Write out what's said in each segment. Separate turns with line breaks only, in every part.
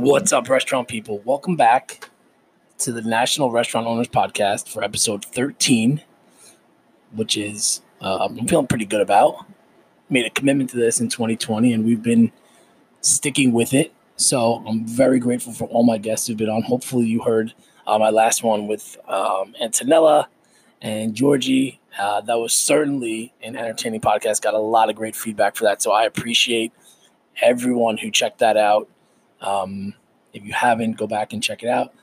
What's up, restaurant people? Welcome back to the National Restaurant Owners Podcast for episode 13, which is uh, I'm feeling pretty good about. Made a commitment to this in 2020, and we've been sticking with it. So I'm very grateful for all my guests who've been on. Hopefully, you heard uh, my last one with um, Antonella and Georgie. Uh, that was certainly an entertaining podcast. Got a lot of great feedback for that. So I appreciate everyone who checked that out. Um, if you haven't, go back and check it out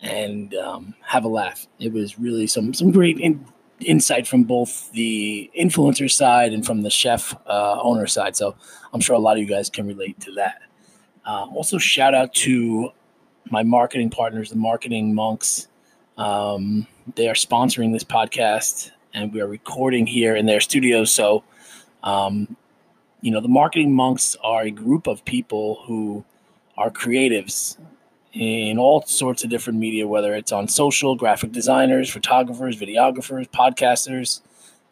and um, have a laugh. It was really some some great in, insight from both the influencer side and from the chef uh, owner side. So I'm sure a lot of you guys can relate to that. Uh, also, shout out to my marketing partners, the Marketing Monks. Um, they are sponsoring this podcast, and we are recording here in their studio. So, um, you know, the Marketing Monks are a group of people who are creatives in all sorts of different media, whether it's on social, graphic designers, photographers, videographers, podcasters.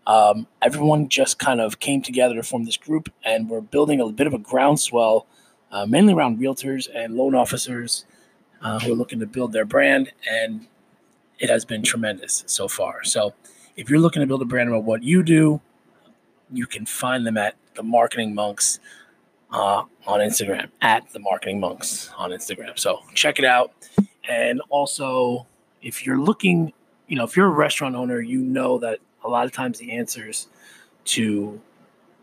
Um, everyone just kind of came together to form this group, and we're building a bit of a groundswell, uh, mainly around realtors and loan officers uh, who are looking to build their brand. And it has been tremendous so far. So, if you're looking to build a brand about what you do, you can find them at the Marketing Monks uh, on Instagram at the Marketing Monks on Instagram. So check it out. And also, if you're looking, you know, if you're a restaurant owner, you know that a lot of times the answers to,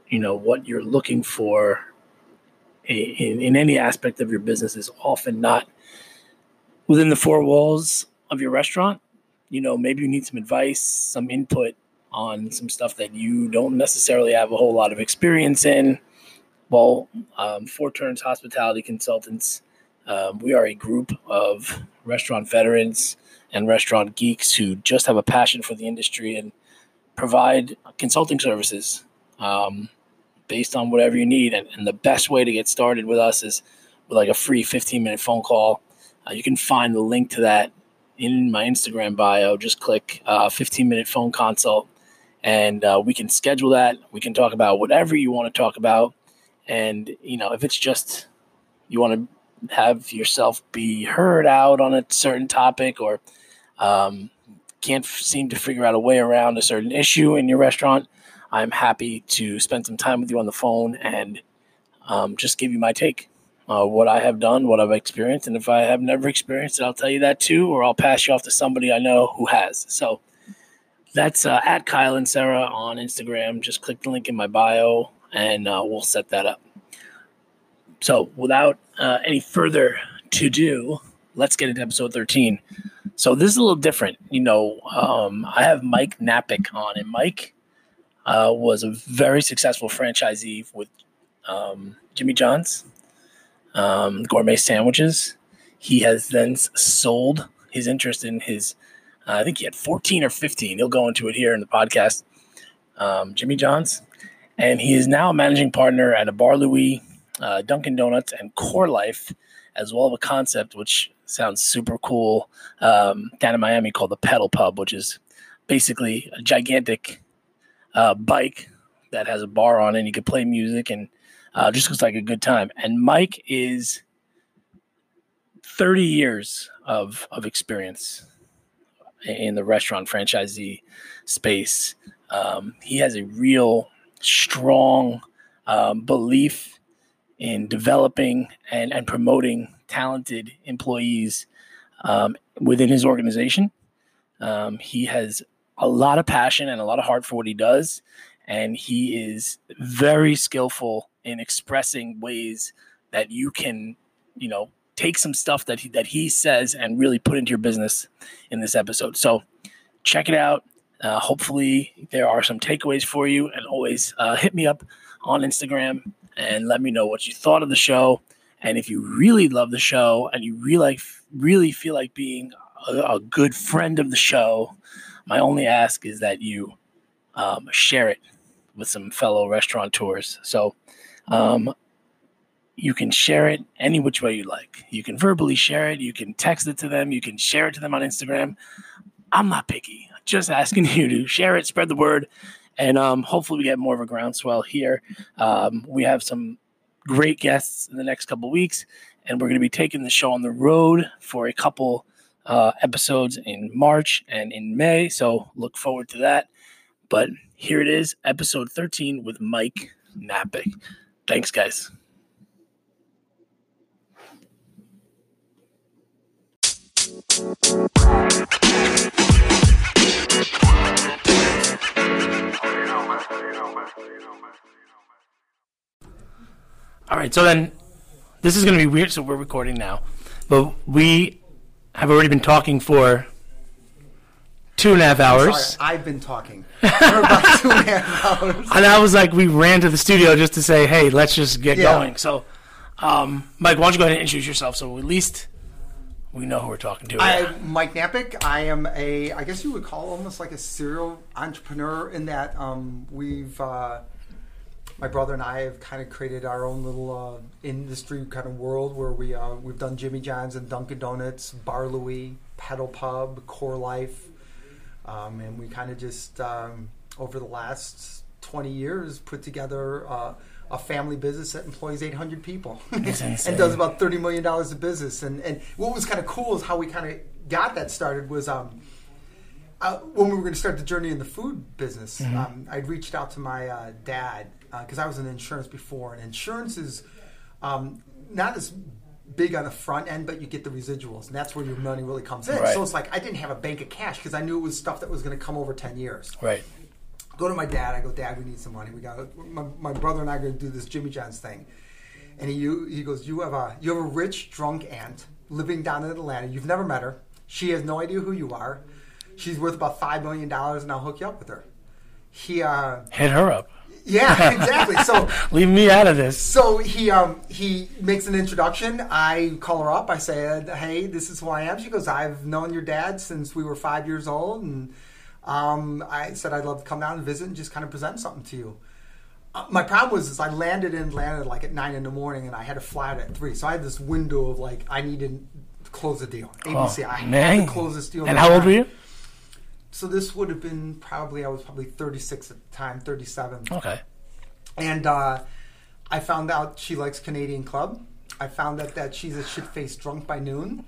you know, what you're looking for in, in any aspect of your business is often not within the four walls of your restaurant. You know, maybe you need some advice, some input on some stuff that you don't necessarily have a whole lot of experience in well, um, Four Turns Hospitality Consultants, um, we are a group of restaurant veterans and restaurant geeks who just have a passion for the industry and provide consulting services um, based on whatever you need. And, and, the best way to get started with us is with like a free 15 minute phone call. Uh, you can find the link to that in my Instagram bio. Just click uh, 15 minute phone consult and uh, we can schedule that. We can talk about whatever you want to talk about. And, you know, if it's just you want to have yourself be heard out on a certain topic or um, can't f- seem to figure out a way around a certain issue in your restaurant, I'm happy to spend some time with you on the phone and um, just give you my take. Uh, what I have done, what I've experienced, and if I have never experienced it, I'll tell you that too, or I'll pass you off to somebody I know who has. So that's uh, at Kyle and Sarah on Instagram. Just click the link in my bio and uh, we'll set that up. So, without uh, any further to do, let's get into episode 13. So, this is a little different. You know, um, I have Mike Knapick on, and Mike uh, was a very successful franchisee with um, Jimmy John's um, gourmet sandwiches. He has then sold his interest in his, uh, I think he had 14 or 15. He'll go into it here in the podcast. Um, Jimmy John's and he is now a managing partner at a Bar Louie, uh, Dunkin' Donuts, and Corelife, as well as a concept which sounds super cool um, down in Miami called the Pedal Pub, which is basically a gigantic uh, bike that has a bar on it. And you can play music and uh, just looks like a good time. And Mike is 30 years of, of experience in the restaurant franchisee space. Um, he has a real strong um, belief in developing and, and promoting talented employees um, within his organization. Um, he has a lot of passion and a lot of heart for what he does, and he is very skillful in expressing ways that you can, you know, take some stuff that he, that he says and really put into your business in this episode. So check it out. Uh, hopefully, there are some takeaways for you, and always uh, hit me up on Instagram and let me know what you thought of the show. And if you really love the show and you really really feel like being a, a good friend of the show, my only ask is that you um, share it with some fellow restaurateurs. So um, you can share it any which way you like. You can verbally share it, you can text it to them, you can share it to them on Instagram. I'm not picky just asking you to share it, spread the word, and um, hopefully we get more of a groundswell here. Um, we have some great guests in the next couple weeks, and we're going to be taking the show on the road for a couple uh, episodes in March and in May. So look forward to that. But here it is, episode 13 with Mike Knapick. Thanks, guys. All right, so then this is going to be weird. So we're recording now, but we have already been talking for two and a half hours.
Sorry, I've been talking for about two and a half hours.
And I was like, we ran to the studio just to say, hey, let's just get
Yeah.
going. So, um, Mike, why don't you go ahead and introduce yourself so at least we know who we're talking to.
I'm Mike Knapick. I am a, I guess you would call almost like a serial entrepreneur in that um, we've, uh, my brother and I have kind of created our own little uh, industry kind of world where we uh, we've done Jimmy John's and Dunkin' Donuts, Bar Louie, Pedal Pub, Corelife, um, and we kind of just um, over the last 20 years put together uh, a family business that employs 800 people and does about 30 million dollars of business. And and what was kind of cool is how we kind of got that started was um, uh, when we were going to start the journey in the food business.
Mm-hmm.
Um, I'd reached out to my uh, dad because I was in insurance before, and insurance is um, not as big on the front end, but you get the residuals, and that's where your money really comes in.
Right.
So it's like I didn't have a bank of cash because I knew it was stuff that was going to come over 10 years
right.
Go to my dad. I go, Dad, we need some money. We got my, my brother and I are going to do this Jimmy John's thing. And he he goes, you have a you have a rich drunk aunt living down in Atlanta. You've never met her. She has no idea who you are. She's worth about five million dollars, and I'll hook you up with her. He, uh,
Hit her up.
yeah, exactly. So
Leave me out of this.
so he um, he makes an introduction. I call her up. I say, "Hey, this is who I am." She goes, "I've known your dad since we were five years old," and um, I said, "I'd love to come down and visit and just kind of present something to you." Uh, my problem was is I landed in Atlanta like at nine in the morning, and I had to fly out at three. So I had this window of like I needed to close the deal. ABC, I had
man.
to close this deal.
And how old were you?
So this would have been probably I was probably thirty six at the time, thirty seven
Okay.
and uh, I found out she likes Canadian Club. I found out that she's a shit faced drunk by noon.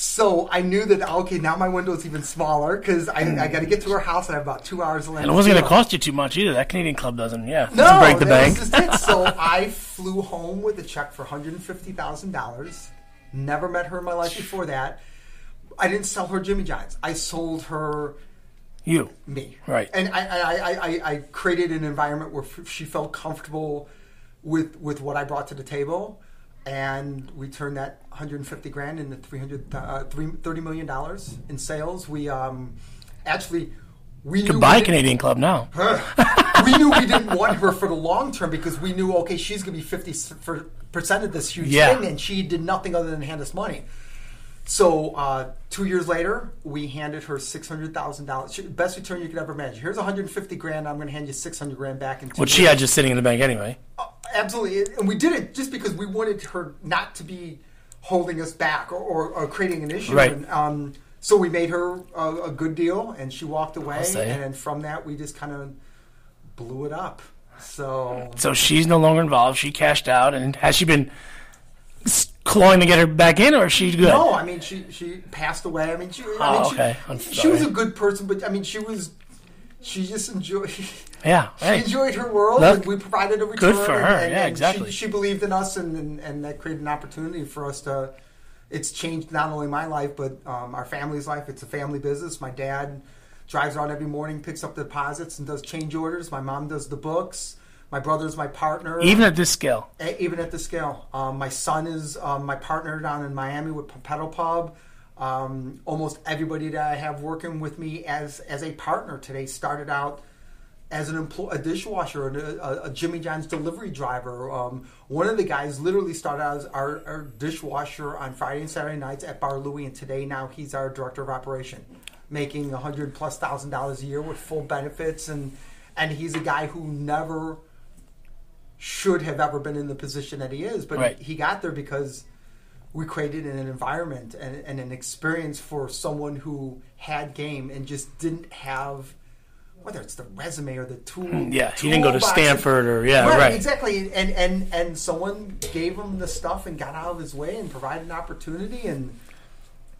So I knew that okay, now my window is even smaller because I, I got to get to her house and I have about two hours to land.
And it wasn't going to cost you too much either. That Canadian club doesn't, yeah.
No,
doesn't break the
that
bank.
was just it. So I flew home with a check for one hundred and fifty thousand dollars. Never met her in my life before that. I didn't sell her Jimmy John's. I sold her
You.
me.
Right.
And I, I, I, I, I created an environment where f- she felt comfortable with with what I brought to the table, and we turned that 150 grand into 300 uh, 30 million dollars in sales. We um, actually we knew we
Goodbye, Canadian club now.
we knew we didn't want her for the long term because we knew okay she's going to be 50 percent of this huge
Yeah.
thing and she did nothing other than hand us money so uh, two years later we handed her $600000 best return you could ever imagine here's 150 grand i'm going to hand you 600 grand back in two
Which she had just sitting in the bank anyway.
Absolutely and we did it just because we wanted her not to be holding us back or, or, or creating an issue
Right.
and, um, so we made her a, a good deal and she walked away and from that we just kind of blew it up so
So she's no longer involved. She cashed out. And has she been clawing to get her back in, or is she good?
no i mean she she passed away i mean she, I
Oh,
mean, she,
okay.
She was a good person but i mean she was she just enjoyed she
Yeah. Hey.
enjoyed her world
Look,
and we provided a return
good for her.
and, and-
Yeah,
and
exactly.
she, she believed in us and, and that created an opportunity for us to it's changed not only my life but um, our family's life it's a family business my dad drives around every morning picks up the deposits and does change orders my mom does the books my brother's my partner
Even at this scale.
Even at the scale. Um, my son is um, my partner down in Miami with Pedal Pub. Um, almost everybody that I have working with me as as a partner today started out as an employee, a dishwasher, a, a, a Jimmy John's delivery driver. Um, one of the guys literally started out as our, our dishwasher on Friday and Saturday nights at Bar Louie, and today now he's our director of operation, making a hundred plus thousand dollars a year with full benefits, and and he's a guy who never should have ever been in the position that he is, but
Right.
he, he got there because we created an environment and, and an experience for someone who had game and just didn't have whether it's the resume or the tool.
Mm, Yeah, he didn't go to. Stanford or yeah, right.
exactly. And and and someone gave him the stuff and got out of his way and provided an opportunity and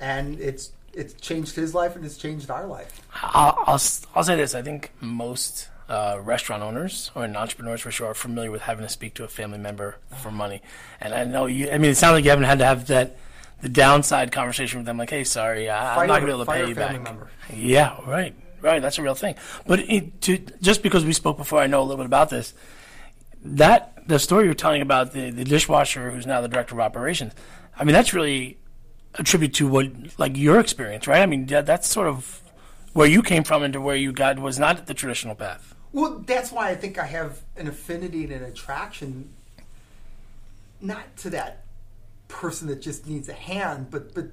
and it's it's changed his life and it's changed our life.
I'll, I'll, I'll say this. I think most uh, restaurant owners or entrepreneurs for sure are familiar with having to speak to a family member for money. And I know you, I mean, it sounds like you haven't had to have that, the downside conversation with them, like, hey, sorry, I, I'm not going to be able to pay you back.
member.
Yeah, right, right. That's a real thing. But it, to, just because we spoke before, I know a little bit about this. That the story you're telling about the, the dishwasher who's now the director of operations. I mean, that's really a tribute to what like your experience, right? I mean, that, that's sort of where you came from and to where you got was not the traditional path.
Well, that's why I think I have an affinity and an attraction, not to that person that just needs a hand, but but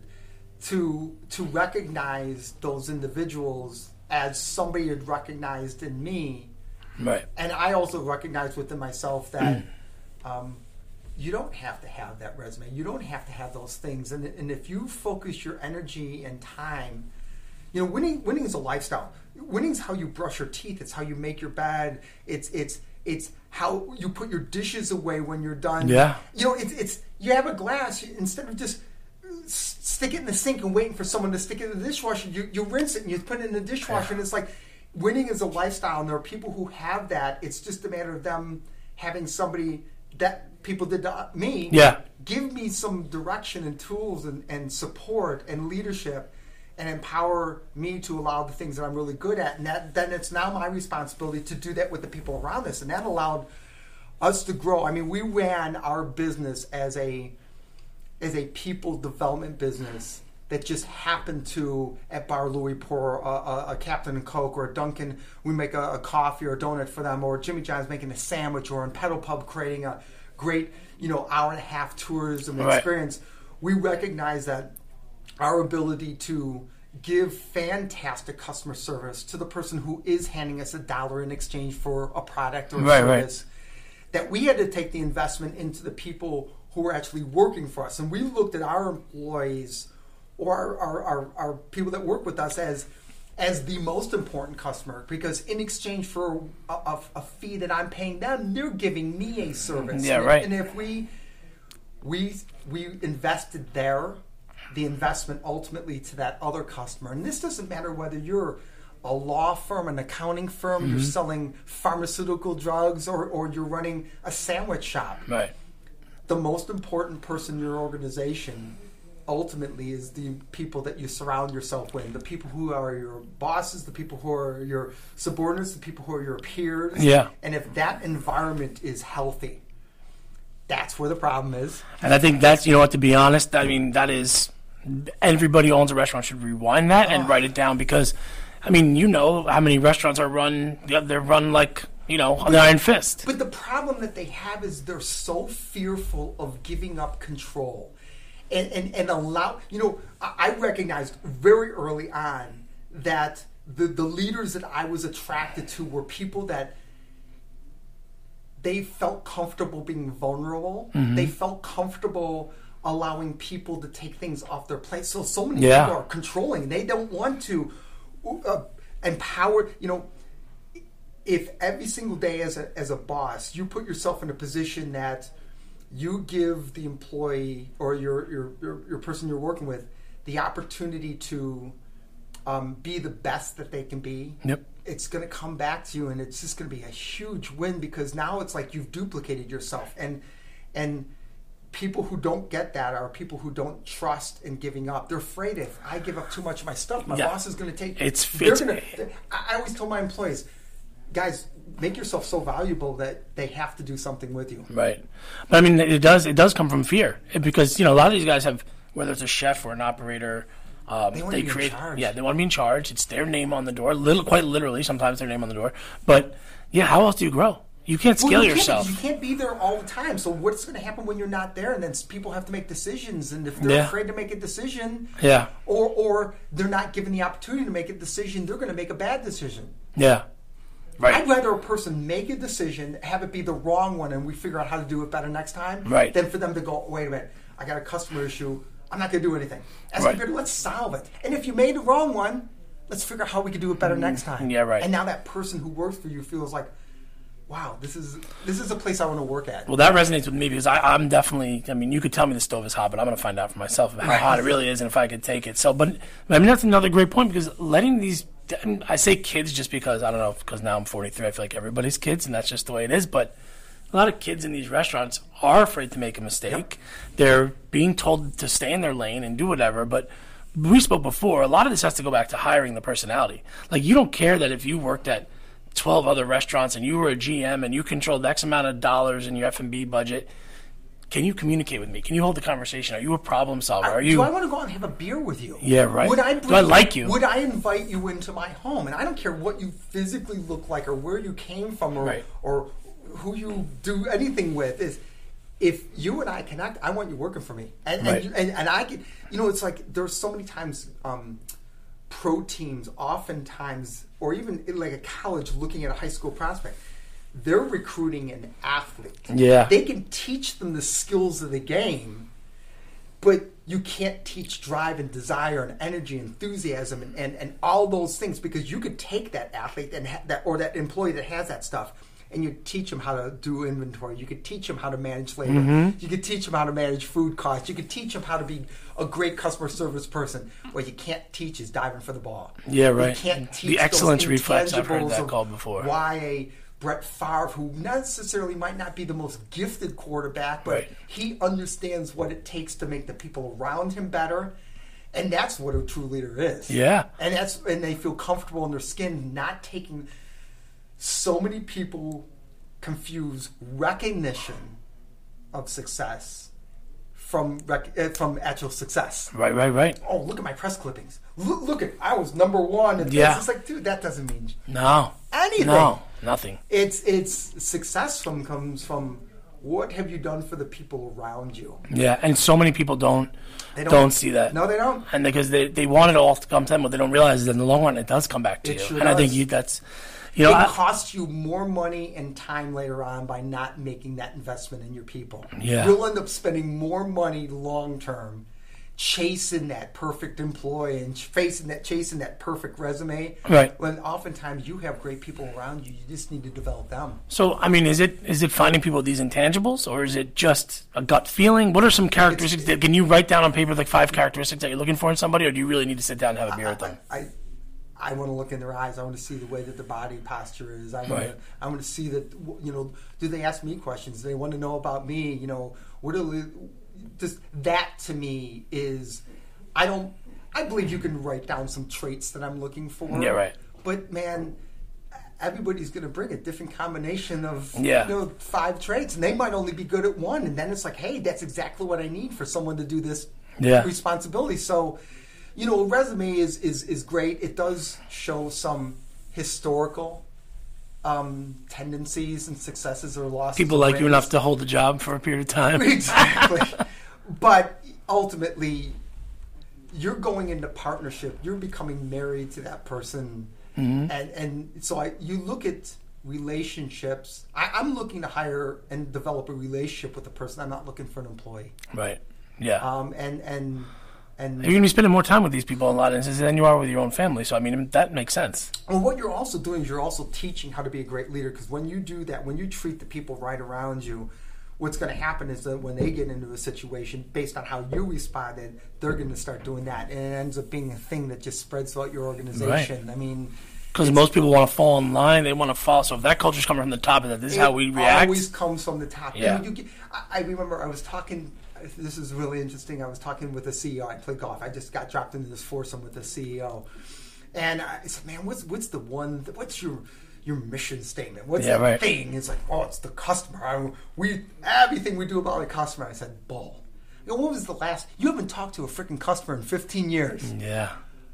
to to recognize those individuals as somebody had recognized in me,
Right.
and I also recognize within myself that um, you don't have to have that resume. You don't have to have those things, and and if you focus your energy and time you know, winning winning is a lifestyle. Winning is how you brush your teeth. It's how you make your bed. It's it's it's how you put your dishes away when you're done.
Yeah.
You know, it's it's you have a glass instead of just stick it in the sink and waiting for someone to stick it in the dishwasher. You you rinse it and you put it in the dishwasher, and it's like winning is a lifestyle. And there are people who have that. It's just a matter of them having somebody that people did to me.
Yeah.
Give me some direction and tools and, and support and leadership and empower me to allow the things that I'm really good at. And that, then it's now my responsibility to do that with the people around us. And that allowed us to grow. I mean, we ran our business as a as a people development business that just happened to at Bar Louie pour a, a, a Captain and Coke or a Dunkin', we make a, a coffee or a donut for them, or Jimmy John's making a sandwich, or in Pedal Pub creating a great you know hour and a half tourism
Right.
experience. We recognize that our ability to give fantastic customer service to the person who is handing us a dollar in exchange for a product or a
Right, right.
service that we had to take the investment into the people who were actually working for us and we looked at our employees or our, our, our, our people that work with us as as the most important customer because in exchange for a, a, a fee that I'm paying them, they're giving me a service.
Yeah,
And-
right.
And if we we we invested there the investment ultimately to that other customer and this doesn't matter whether you're a law firm an accounting firm
Mm-hmm.
you're selling pharmaceutical drugs or, or you're running a sandwich shop
Right.
the most important person in your organization ultimately is the people that you surround yourself with the people who are your bosses the people who are your subordinates the people who are your peers
Yeah.
and if that environment is healthy that's where the problem is
And I think that's you know what to be honest. I mean that is everybody owns a restaurant should rewind that and write it down because I mean you know how many restaurants are run they're run like you know on the iron fist.
But the problem that they have is they're so fearful of giving up control. And, and, and allow, you know, I I recognized very early on that the, the leaders that I was attracted to were people that they felt comfortable being vulnerable.
Mm-hmm.
They felt comfortable allowing people to take things off their plate. So, so many
Yeah.
people are controlling. They don't want to uh, empower, you know, if every single day as a, as a boss you put yourself in a position that you give the employee or your your, your, your person you're working with the opportunity to um, be the best that they can be
Yep.
it's going to come back to you and it's just going to be a huge win because now it's like you've duplicated yourself and and people who don't get that are people who don't trust in giving up they're afraid if i give up too much of my stuff my
Yeah.
boss is going to take
It's-
they're
it's-
gonna, I I always tell my employees guys make yourself so valuable that they have to do something with you
Right. But I mean, it does it does come from fear because you know a lot of these guys have whether it's a chef or an operator. Um,
They
they,
wanna be in
create,
charge.
yeah, they want to be in charge. It's their name on the door, little, quite literally. Sometimes their name on the door. But yeah, how else do you grow? You can't
Well,
scale
you can't-
yourself.
you can't be there all the time. So what's going to happen when you're not there? And then people have to make decisions. And if they're
Yeah.
afraid to make a decision,
Yeah.
or or they're not given the opportunity to make a decision, they're going to make a bad decision.
Yeah, right.
I'd rather a person make a decision, have it be the wrong one, and we figure out how to do it better next time,
Right.
than for them to go, wait a minute, I got a customer issue, I'm not going to do anything. As
Right.
compared to let's solve it. And if you made the wrong one, let's figure out how we can do it better mm-hmm. next time.
Yeah, right.
And now that person who works for you feels like, wow, this is this is a place I want to work at.
Well, that resonates with me because I, I'm definitely. I mean, you could tell me the stove is hot, but I'm going to find out for myself how
Right.
hot it really is and if I could take it. So, but I mean, that's another great point because letting these. I say kids just because I don't know because now I'm 43. I feel like everybody's kids, and that's just the way it is. But a lot of kids in these restaurants are afraid to make a mistake. They're being told to stay in their lane and do whatever, but. We spoke before. A lot of this has to go back to hiring the personality. Like you don't care that if you worked at 12 other restaurants and you were a GM and you controlled X amount of dollars in your F&B budget, can you communicate with me? Can you hold the conversation? Are you a problem solver? Are you
Do I want to go out and have a beer with you?
Yeah, right.
Would I?
Do I like you?
Would I invite you into my home? And I don't care what you physically look like or where you came from or
Right.
or who you do anything with. Is if you and I connect, I want you working for me. And
Right.
and, you, and and I can. You know, it's like there's so many times. Um, pro teams oftentimes or even in like a college looking at a high school prospect they're recruiting an athlete
Yeah.
they can teach them the skills of the game but you can't teach drive and desire and energy enthusiasm and, and, and all those things because you could take that athlete and ha- that or that employee that has that stuff and you teach them how to do inventory you could teach them how to manage labor
Mm-hmm.
you could teach them how to manage food costs you could teach them how to be a great customer service person what you can't teach is diving for the ball
Yeah, right.
you
can't
teach
The
excellence
reflex, I've heard that called before.
why a Brett Favre, who necessarily might not be the most gifted quarterback, but
Right.
he understands what it takes to make the people around him better. And that's what a true leader is.
Yeah.
And that's and they feel comfortable in their skin, not taking so many people confuse recognition of success from rec- uh, from actual success.
Right, right, right.
Oh, look at my press clippings. Look, look at I was number one. And
Yeah.
It's like, dude, that doesn't mean
No.
anything.
No, nothing.
It's it's success from comes from what have you done for the people around you.
Yeah, and so many people don't
They
don't, see that.
No, they don't.
And because they, they want it all to come to them, but they don't realize that in the long run it does come back to
It
you.
sure
and I think you that's you know
it
I,
costs you more money and time later on by not making that investment in your people.
Yeah.
You'll end up spending more money long term chasing that perfect employee and facing that chasing that perfect resume.
Right.
When oftentimes you have great people around you, you just need to develop them.
So I mean, is it is it finding people with these intangibles, or is it just a gut feeling? What are some characteristics? that, can you write down on paper like five characteristics that you're looking for in somebody, or do you really need to sit down and have a beer with them?
I I want to look in their eyes. I want to see the way that the body posture is. I want
Right.
to I want to see that you know. Do they ask me questions? Do they want to know about me? You know, what the, just that to me is I don't. I believe you can write down some traits that I'm looking for.
Yeah, right.
But man. Everybody's going to bring a different combination of
Yeah.
you know five traits, and they might only be good at one. And then it's like, hey, that's exactly what I need for someone to do this
Yeah.
responsibility. So, you know, a resume is is is great. It does show some historical um, tendencies and successes or losses.
People like you enough to hold a job for a period of time.
exactly. but ultimately, you're going into partnership. You're becoming married to that person,
Mm-hmm.
and and so I you look at relationships. I, I'm looking to hire and develop a relationship with a person. I'm not looking for an employee.
Right. Yeah.
Um, and and and
you're gonna be spending more time with these people in a lot of instances than you are with your own family. So I mean, that makes sense.
Well, what you're also doing is you're also teaching how to be a great leader because when you do that, when you treat the people right around you, what's going to happen is that when they get into a situation based on how you responded, they're going to start doing that, and it ends up being a thing that just spreads throughout your organization. I mean,
Because most people want to fall in line, they want to follow. So if that culture's coming from the top, and that this is how we react.
it always comes from the top.
Yeah.
You, you get, I, I remember I was talking. This is really interesting. I was talking with a CEO. I play golf. I just got dropped into this foursome with the CEO, and I said, "Man, what's what's the one? What's your your mission statement? What's
Yeah,
the
right.
thing?" It's like, "Oh, it's the customer. I, we everything we do about the customer." I said, "Bull." You know, what was the last? You haven't talked to a freaking customer in 15 years.
yeah.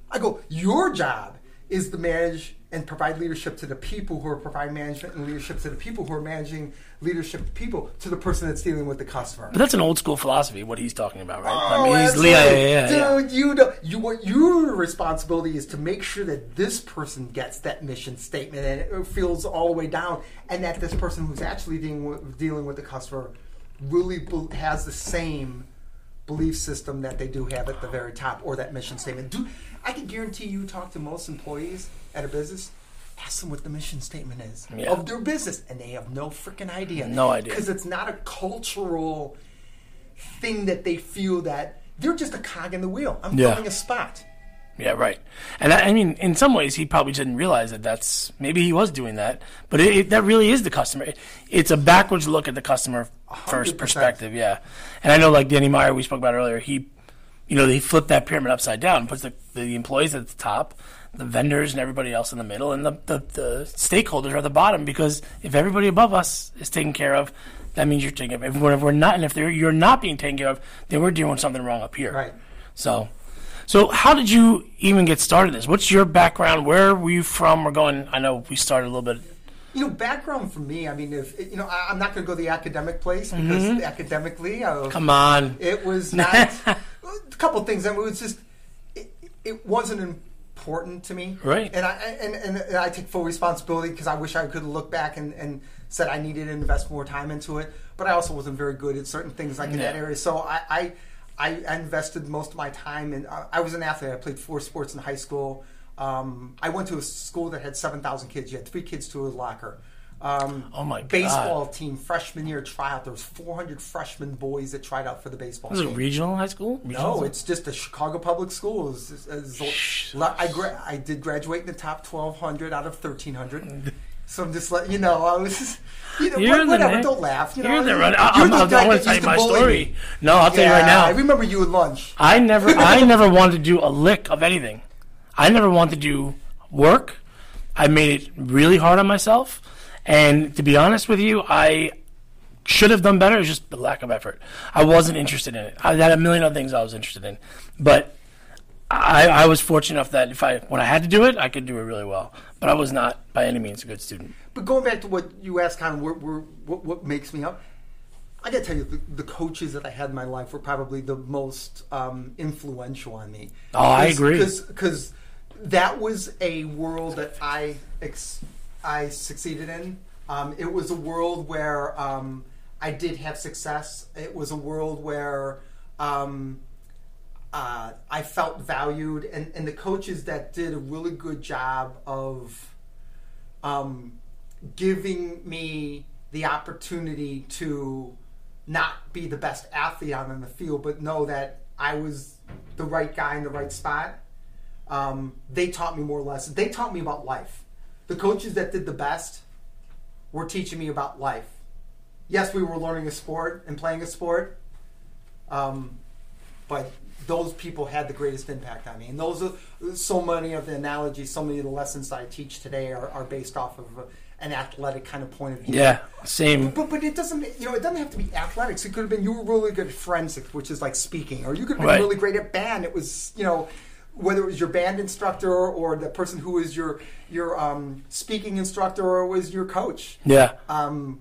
I go, your job is to manage and provide leadership to the people who are providing management and leadership to the people who are managing leadership to people to the person that's dealing with the customer.
But that's an old school philosophy. What he's talking about, right?
Oh,
I mean, he's yeah, yeah, yeah.
Dude, you don't, you what your responsibility is to make sure that this person gets that mission statement and it feels all the way down, and that this person who's actually dealing with, dealing with the customer really has the same belief system that they do have at the very top or that mission statement. Do I can guarantee you talk to most employees at a business. Ask them what the mission statement is
Yeah.
of their business, and they have no freaking idea.
No idea.
because it's not a cultural thing that they feel that they're just a cog in the wheel. I'm
Yeah.
filling a spot.
Yeah, right. And I, I mean, in some ways, he probably didn't realize that that's maybe he was doing that, but it, it, that really is the customer. It's a backwards look at the customer first
100%.
perspective. Yeah, and I know, like Danny Meyer, we spoke about earlier. He, you know, they flip that pyramid upside down, puts the, the employees at the top, the vendors and everybody else in the middle, and the, the the stakeholders are at the bottom. Because if everybody above us is taken care of, that means you're taking care of. If we're, if we're not, and if you're not being taken care of, then we're doing something wrong up here.
Right.
So, so how did you even get started? in This? What's your background? Where were you from? We're going. I know we started a little bit.
You know, background for me. I mean, if you know, I, I'm not going to go the academic place because academically, uh,
Mm-hmm. Come on.
It was not a couple things. I mean, it was just it, it wasn't important to me,
Right.
And I and, and, I take full responsibility because I wish I could look back and, and said I needed to invest more time into it. But I also wasn't very good at certain things like in that area. So I, I I invested most of my time in. Uh, I was an athlete. I played four sports in high school. Um, I went to a school that had seven thousand kids. You had three kids to a locker. Um,
Oh my God.
Baseball team freshman year tryout. There was 400 freshman boys that tried out for the baseball
Was it
team.
regional high school? Regional?
No, it's just a Chicago public school. It was- it was- I, gra- I did graduate in the top 1,200 out of 1,300. So I'm just letting you know. I was, you know,
You're
whatever. Don't laugh. You know,
You're the run.
You're
I, I'm,
the
I'm,
guy
I want to tell you my story.
me.
No, I'll tell you right
now. I remember you at lunch.
I never, I never wanted to do a lick of anything. I never wanted to do work. I made it really hard on myself, and to be honest with you, I should have done better. It was just the lack of effort. I wasn't interested in it. I had a million other things I was interested in, but I, I was fortunate enough that if I, when I had to do it, I could do it really well. But I was not by any means a good student.
But going back to what you asked, kind of where, what, what makes me up, I got to tell you, the, the coaches that I had in my life were probably the most um, influential on me.
Oh, I agree.
Because that was a world that I ex- I succeeded in. Um, it was a world where um, I did have success. It was a world where um, uh, I felt valued, and, and the coaches that did a really good job of um, giving me the opportunity to not be the best athlete on the field, but know that I was the right guy in the right spot. Um, they taught me more lessons. They taught me about life. The coaches that did the best were teaching me about life. Yes, we were learning a sport and playing a sport, um, but those people had the greatest impact on me. And those are so many of the analogies, so many of the lessons that I teach today are, are based off of a, an athletic kind of point of view.
Yeah, same.
But, but it doesn't you know it doesn't have to be athletics. It could have been you were really good at forensics, which is like speaking, or you could have been
Right.
really great at band. It was you know whether it was your band instructor or the person who was your your um, speaking instructor or was your coach.
Yeah,
Um,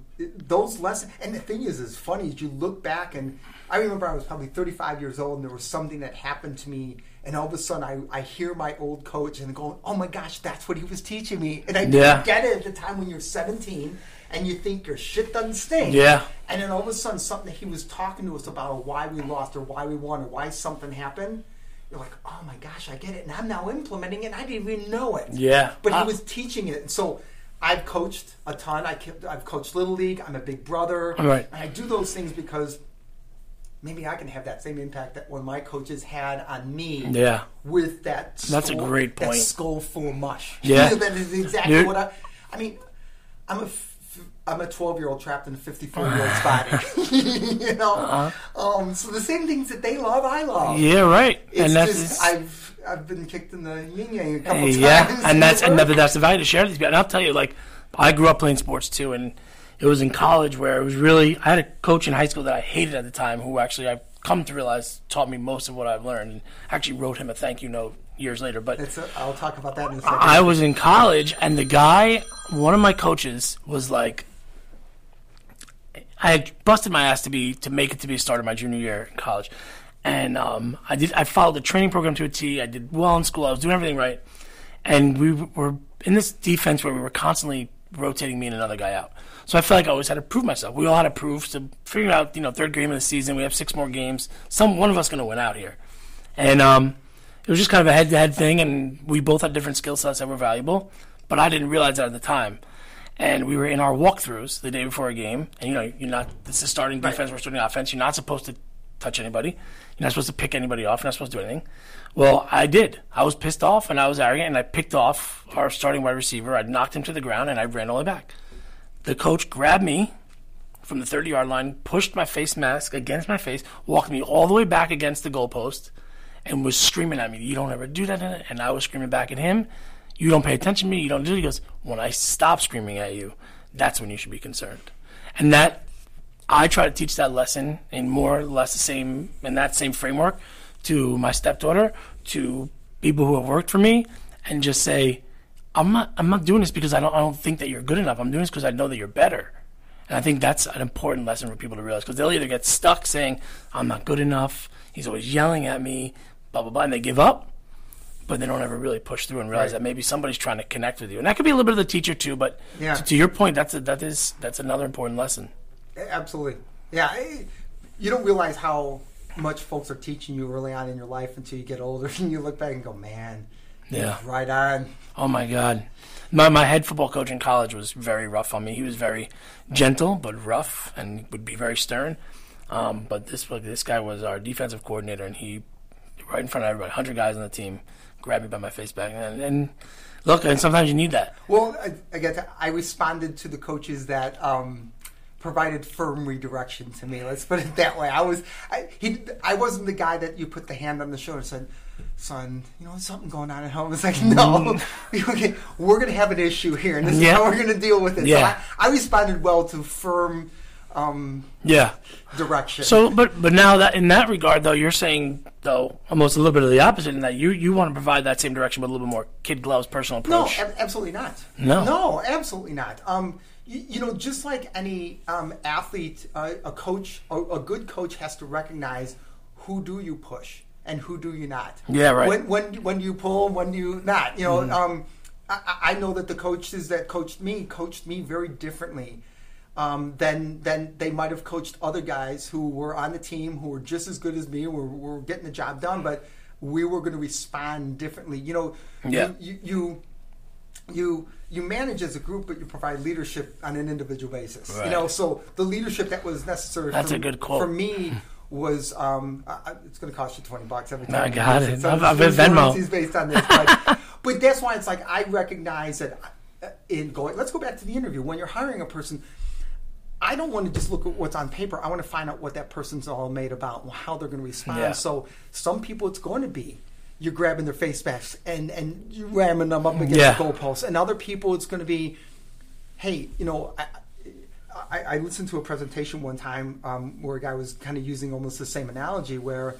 those lessons, and the thing is, is funny is you look back and I remember I was probably 35 years old and there was something that happened to me, and all of a sudden I, I hear my old coach and going, oh my gosh, that's what he was teaching me, and I didn't
Yeah.
get it at the time when you're 17 and you think your shit doesn't stink.
Yeah.
And then all of a sudden, something that he was talking to us about, or why we lost, or why we won, or why something happened. You're like, oh my gosh, I get it, and I'm now implementing it. and I didn't even know it.
Yeah.
But he was teaching it, and so I've coached a ton. I kept, I've coached little league. I'm a big brother.
Right.
And I do those things because maybe I can have that same impact that one of my coaches had on me.
Yeah.
With that.
That's a
skull-
great
That
point.
skull full of mush.
Yeah.
that is exactly
Dude.
what I. I mean, I'm a. I'm a 12 year old trapped in a 54 year old's body. you know, um, so the same things that they love, I love.
Uh-huh. yeah, right.
It's
and that's
just I've I've been kicked in the yin yang a couple
Hey,
times.
yeah, and that's another that's the value to share these people. And I'll tell you, like, I grew up playing sports too, and it was in college where it was really. I had a coach in high school that I hated at the time, who actually I've come to realize taught me most of what I've learned, and actually wrote him a thank you note years later. But
It's a, I'll talk about that in a second.
I was in college, and the guy, one of my coaches, was like, I had busted my ass to be to make it to be a starter my junior year in college, and um, I did. I followed the training program to a T. I did well in school. I was doing everything right, and we were in this defense where we were constantly rotating me and another guy out. So I felt like I always had to prove myself. We all had to prove to figure out, you know, third game of the season. We have six more games. Some one of us going to win out here, and um, it was just kind of a head to head thing, and we both had different skill sets that were valuable, but I didn't realize that at the time. And we were in our walkthroughs the day before a game, and you know, you're not. This is starting defense, we're starting offense. You're not supposed to touch anybody. You're not supposed to pick anybody off. You're not supposed to do anything. Well, I did. I was pissed off and I was arrogant, and I picked off our starting wide receiver. I knocked him to the ground, and I ran all the way back. The coach grabbed me from the 30 yard line, pushed my face mask against my face, walked me all the way back against the goalpost, and was screaming at me, You don't ever do that. And I was screaming back at him, You don't pay attention to me. You don't do it. He goes, When I stop screaming at you, that's when you should be concerned. And that I try to teach that lesson in more or less the same in that same framework to my stepdaughter, to people who have worked for me, and just say, I'm not I'm not doing this because I don't I don't think that you're good enough. I'm doing this because I know that you're better. And I think that's an important lesson for people to realize because they'll either get stuck saying, I'm not good enough, he's always yelling at me, blah, blah, blah, and they give up, but they don't ever really push through and realize right. that maybe somebody's trying to connect with you. And that could be a little bit of the teacher too, but yeah. to, to your point, that's a, that is that's another important lesson.
Absolutely. Yeah. You don't realize how much folks are teaching you early on in your life until you get older and you look back and go, man, yeah, right on.
Oh my God. My, my head football coach in college was very rough on me. He was very gentle but rough and would be very stern. Um, but this this guy was our defensive coordinator, and he right in front of everybody, hundred guys on the team, grabbed me by my face back, and, and look, and sometimes you need that.
Well, I, I get I responded to the coaches that um, provided firm redirection to me. Let's put it that way. I was I, he I wasn't the guy that you put the hand on the shoulder and said, "Son, you know, something going on at home." It's like, no, okay, we're gonna have an issue here, and this yeah. is how we're gonna deal with it. Yeah. So I, I responded well to firm. Um,
yeah
direction
so but but now that in that regard though you're saying though almost a little bit of the opposite in that you you want to provide that same direction but a little bit more kid gloves personal approach
no absolutely not
no
no absolutely not um you, you know, just like any um, athlete, uh, a coach, a, a, good coach has to recognize who do you push and who do you not.
Yeah, right.
When when when do you pull, when do you not? You know, mm. um, I, I, know that the coaches that coached me coached me very differently. Um, than than they might have coached other guys who were on the team who were just as good as me, were, were getting the job done, but we were going to respond differently. You know,
yeah.
you, you, you you you manage as a group, but you provide leadership on an individual basis. Right. You know, so the leadership that was necessary.
That's
for,
a good quote
for me. Was um, I, it's going to cost you twenty bucks every time.
I got it. So I've been Venmo.
He's based on this, but, but that's why it's like I recognize that uh, in going. Let's go back to the interview. When you're hiring a person, I don't want to just look at what's on paper. I want to find out what that person's all made about, and how they're going to respond. Yeah. So some people, it's going to be you're grabbing their face masks and and you ramming them up against yeah. the goalposts. And other people, it's going to be, hey, you know, I, I, I, listened to a presentation one time um, where a guy was kind of using almost the same analogy where.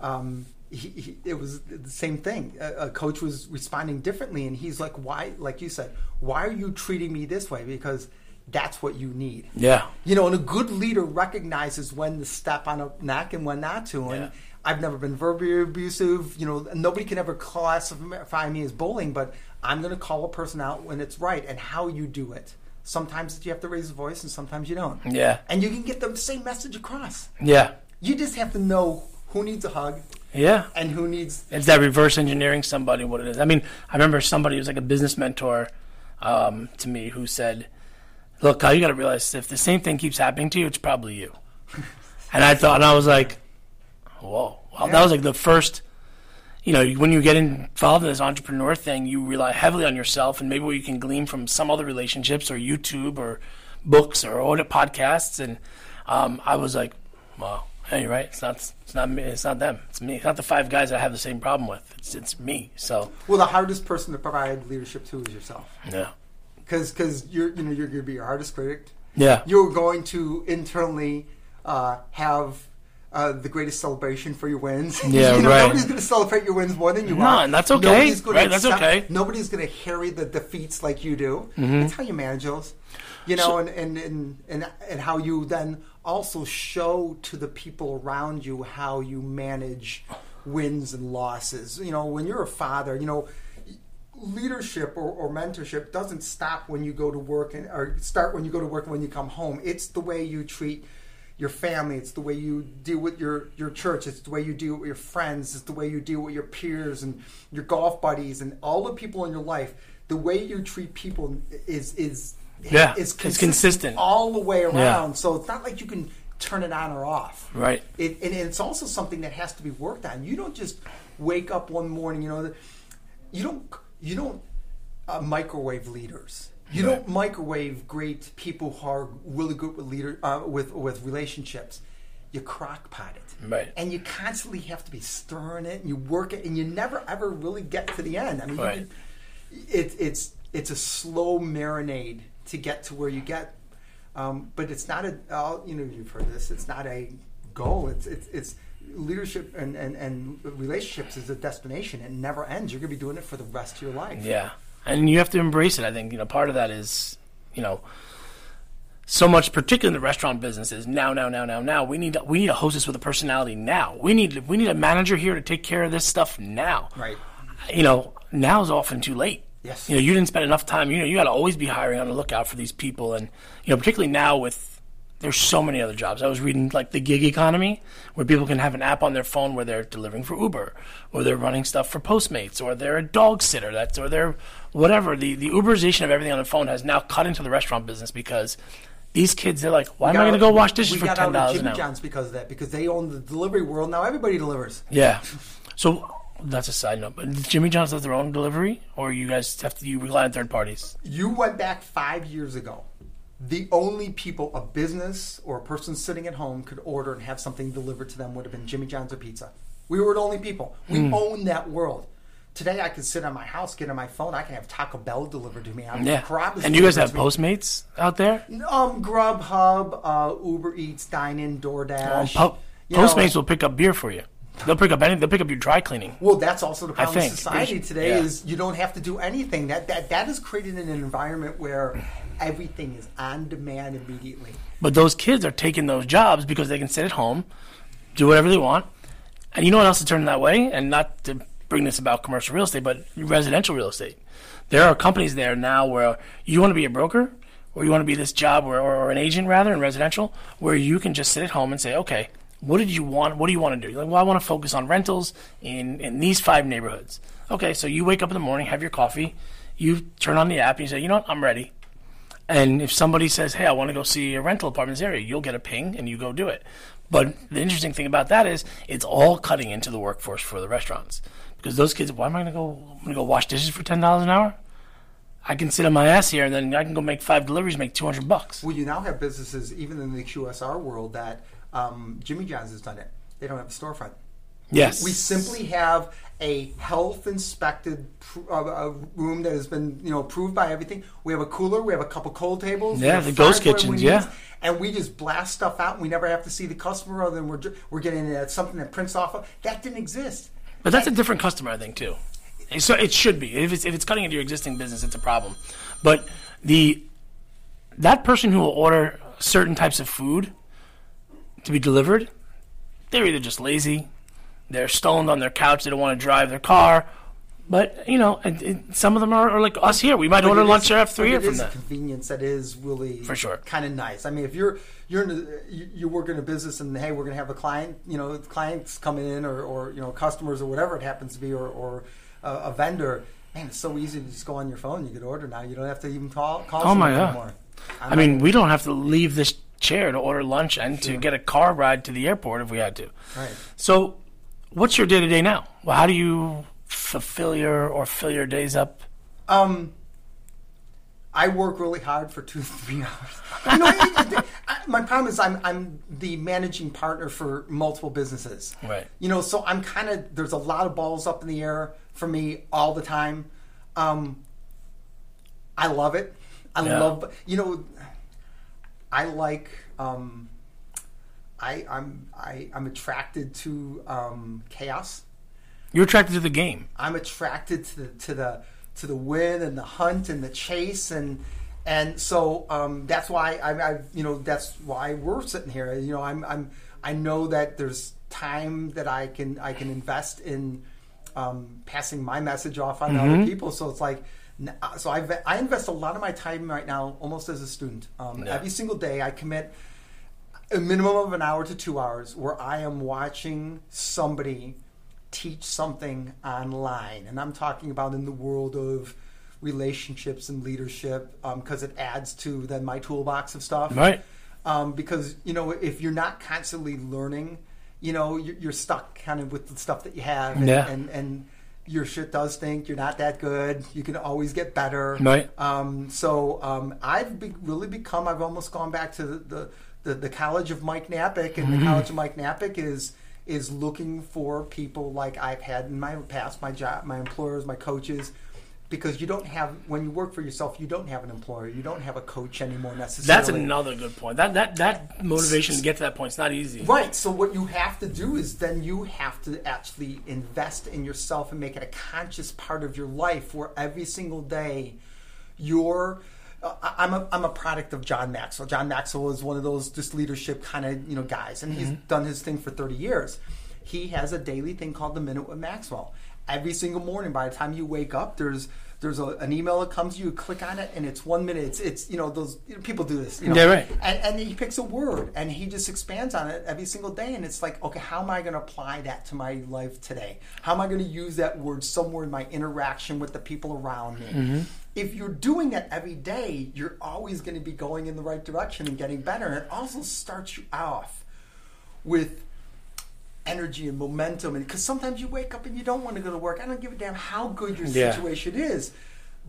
Um, he, he, it was the same thing. A, a, coach was responding differently, and he's like, "Why? Like you said, why are you treating me this way? Because that's what you need."
Yeah.
You know, and a good leader recognizes when to step on a neck and when not to, and yeah. I've never been verbally abusive. You know, nobody can ever classify me as bullying, but I'm going to call a person out when it's right and how you do it. Sometimes you have to raise the voice, and sometimes you don't.
Yeah.
And you can get the same message across.
Yeah.
You just have to know who needs a hug.
Yeah.
And who needs.
It's that reverse engineering somebody what it is. I mean, I remember somebody who was like a business mentor um, to me who said, Look, Kyle, you got to realize if the same thing keeps happening to you, it's probably you. and I thought, and I was like, whoa, wow, yeah. that was like the first. You know, when you get involved in this entrepreneur thing, you rely heavily on yourself, and maybe what you can glean from some other relationships or YouTube or books or audit podcasts. And um, I was like, wow, hey, right. It's not, it's not me. It's not them. It's me. It's not the five guys I have the same problem with. It's, it's me. So,
well, the hardest person to provide leadership to is yourself.
Yeah,
because because you're you know you're going to be your hardest critic.
Yeah,
you're going to internally uh, have uh, the greatest celebration for your wins.
Yeah,
you know,
right.
Nobody's going to celebrate your wins more than you
no,
are.
and that's okay. Nobody's right, that's accept, okay.
Nobody's going to carry the defeats like you do.
Mm-hmm.
That's how you manage those. You know, so, and, and, and, and, and how you then also show to the people around you how you manage wins and losses. You know, when you're a father, you know, leadership or, or, mentorship doesn't stop when you go to work and or start when you go to work and when you come home. It's the way you treat your family. It's the way you deal with your your church. It's the way you deal with your friends. It's the way you deal with your peers and your golf buddies and all the people in your life. The way you treat people is is
Yeah,
is
it's consistent.
all the way around. So it's not like you can turn it on or off.
Right.
It, and it's also something that has to be worked on. You don't just wake up one morning. You know, you don't you don't uh, microwave leaders. You
Right.
don't microwave great people who are really good with leader uh, with with relationships. You crock pot it,
Right.
And you constantly have to be stirring it, and you work it, and you never ever really get to the end. I mean,
Right.
can- it, it's it's a slow marinade to get to where you get, um, but it's not a uh, you know you've heard this. It's not a goal. It's it's, it's leadership and, and, and relationships is a destination. It never ends. You're gonna be doing it for the rest of your life.
Yeah, and you have to embrace it. I think you know part of that is you know so much, particularly in the restaurant business, is now, now, now, now, now. We need we need a hostess with a personality now. We need we need a manager here to take care of this stuff now.
Right.
You know, now is often too late.
Yes.
You know, you didn't spend enough time. You know, you got to always be hiring on the lookout for these people, and you know, particularly now with there's so many other jobs. I was reading like the gig economy, where people can have an app on their phone where they're delivering for Uber, or they're running stuff for Postmates, or they're a dog sitter. That's or they're whatever. The the Uberization of everything on the phone has now cut into the restaurant business because these kids they're like, why am I going to go wash dishes for ten dollars an hour?
John's because of that. Because they own the delivery world now. Everybody delivers.
Yeah. So that's a side note. But does Jimmy John's does their own delivery, or you guys have to you rely on third parties?
You went back five years ago. The only people a business or a person sitting at home could order and have something delivered to them would have been Jimmy John's or pizza. We were the only people. We own that world. Today, I can sit on my house, get on my phone. I can have Taco Bell delivered to me. I
Yeah. And you guys have. Postmates out there?
Um, Grubhub, uh, Uber Eats, Dine In, DoorDash.
Po-
You know,
Postmates will pick up beer for you. They'll pick up anything. They'll pick up your dry cleaning.
Well, that's also the problem with society today
yeah.
is you don't have to do anything. That that that has created an environment where everything is on demand immediately.
But those kids are taking those jobs because they can sit at home, do whatever they want. And you know what else is turning that way? And not to bring this about commercial real estate, but residential real estate. There are companies there now where you want to be a broker or you want to be this job where, or, or an agent rather in residential where you can just sit at home and say, okay, what did you want? What do you want to do? You're like, well, I want to focus on rentals in, in these five neighborhoods. Okay, so you wake up in the morning, have your coffee, you turn on the app, and you say, you know what, I'm ready. And if somebody says, "Hey, I want to go see a rental apartment in this area," you'll get a ping and you go do it. But the interesting thing about that is it's all cutting into the workforce for the restaurants because those kids. Why am I going to go? I'm going to go wash dishes for ten dollars an hour. I can sit on my ass here and then I can go make five deliveries, make two hundred bucks.
Well, you now have businesses, even in the QSR world, that um, Jimmy John's has done it. They don't have a storefront.
Yes,
We simply have a health inspected pr- uh, uh, room that has been you know approved by everything. We have a cooler. We have a couple cold tables.
Yeah, the ghost
fries where we
kitchens, yeah.
and we just blast stuff out. and We never have to see the customer, other than we're we're getting uh, something that prints off of. That didn't exist.
But that's a different customer, I think, too. So it should be. If it's if it's cutting into your existing business, it's a problem. But the that person who will order certain types of food to be delivered, they're either just lazy, they're stoned on their couch, they don't want to drive their car. But you know, it, it, some of them are, are like us here. We might order
But it
lunch
is-
after
but
here
it
from them.
convenience that is really
For sure.
kind of nice. I mean, if you're you're in a, you, work in a business and hey, we're going to have a client, you know, clients coming in or, or you know customers or whatever it happens to be or, or uh, a vendor. Man, it's so easy to just go on your phone. You could order now. You don't have to even call call
Oh, my God.
anymore.
I mean, we don't have to leave this chair to order lunch and to get a car ride to the airport if we had to.
right.
So, what's your day to day now? Well, how do you fulfill your or fill your days up?
Um, I work really hard for two, three hours. You know, it- it- I- my problem is I'm I'm the managing partner for multiple businesses.
Right.
You know, so I'm kind of there's a lot of balls up in the air for me all the time. Um, I love it. I
Yeah.
love you know. I like. Um, I I'm I, I'm attracted to um, chaos.
You're attracted to the game.
I'm attracted to the to the to the win and the hunt and the chase and and so um, that's why I, I you know that's why we're sitting here. You know, I'm I'm I know that there's time that I can I can invest in um, passing my message off on other people. So it's like. uh, So I, I invest a lot of my time right now almost as a student. Um,
Yeah.
Every single day I commit a minimum of an hour to two hours where I am watching somebody teach something online. And I'm talking about in the world of relationships and leadership because um, it adds to then my toolbox of stuff.
Right.
Um, because, you know, if you're not constantly learning, you know, you're, you're, stuck kind of with the stuff that you have. And,
yeah.
and, and your shit does stink. You're not that good. You can always get better.
Right.
Um, so um, I've be- really become. I've almost gone back to the the, the, the College of Mike Knapick, and mm-hmm. the College of Mike Knapick is is looking for people like I've had in my past, my job, my employers, my coaches, because you don't have when you work for yourself, you don't have an employer, you don't have a coach anymore necessarily.
That's another good point. That that that motivation to get to that point is not easy.
Right. So what you have to do is then you have to actually invest in yourself and make it a conscious part of your life, where every single day you're I'm a I'm a product of John Maxwell. John Maxwell is one of those just leadership kind of you know guys, and mm-hmm. he's done his thing for 30 years. He has a daily thing called the Minute with Maxwell. Every single morning, by the time you wake up, there's there's a, an email that comes you, click on it, and it's one minute. It's, it's you know those you know, people do this. You know,
yeah, right.
And, and he picks a word and he just expands on it every single day, and it's like, okay, how am I going to apply that to my life today? How am I going to use that word somewhere in my interaction with the people around me? Mm-hmm. If you're doing that every day, you're always going to be going in the right direction and getting better. And it also starts you off with energy and momentum. And because sometimes you wake up and you don't want to go to work. I don't give a damn how good your yeah. situation is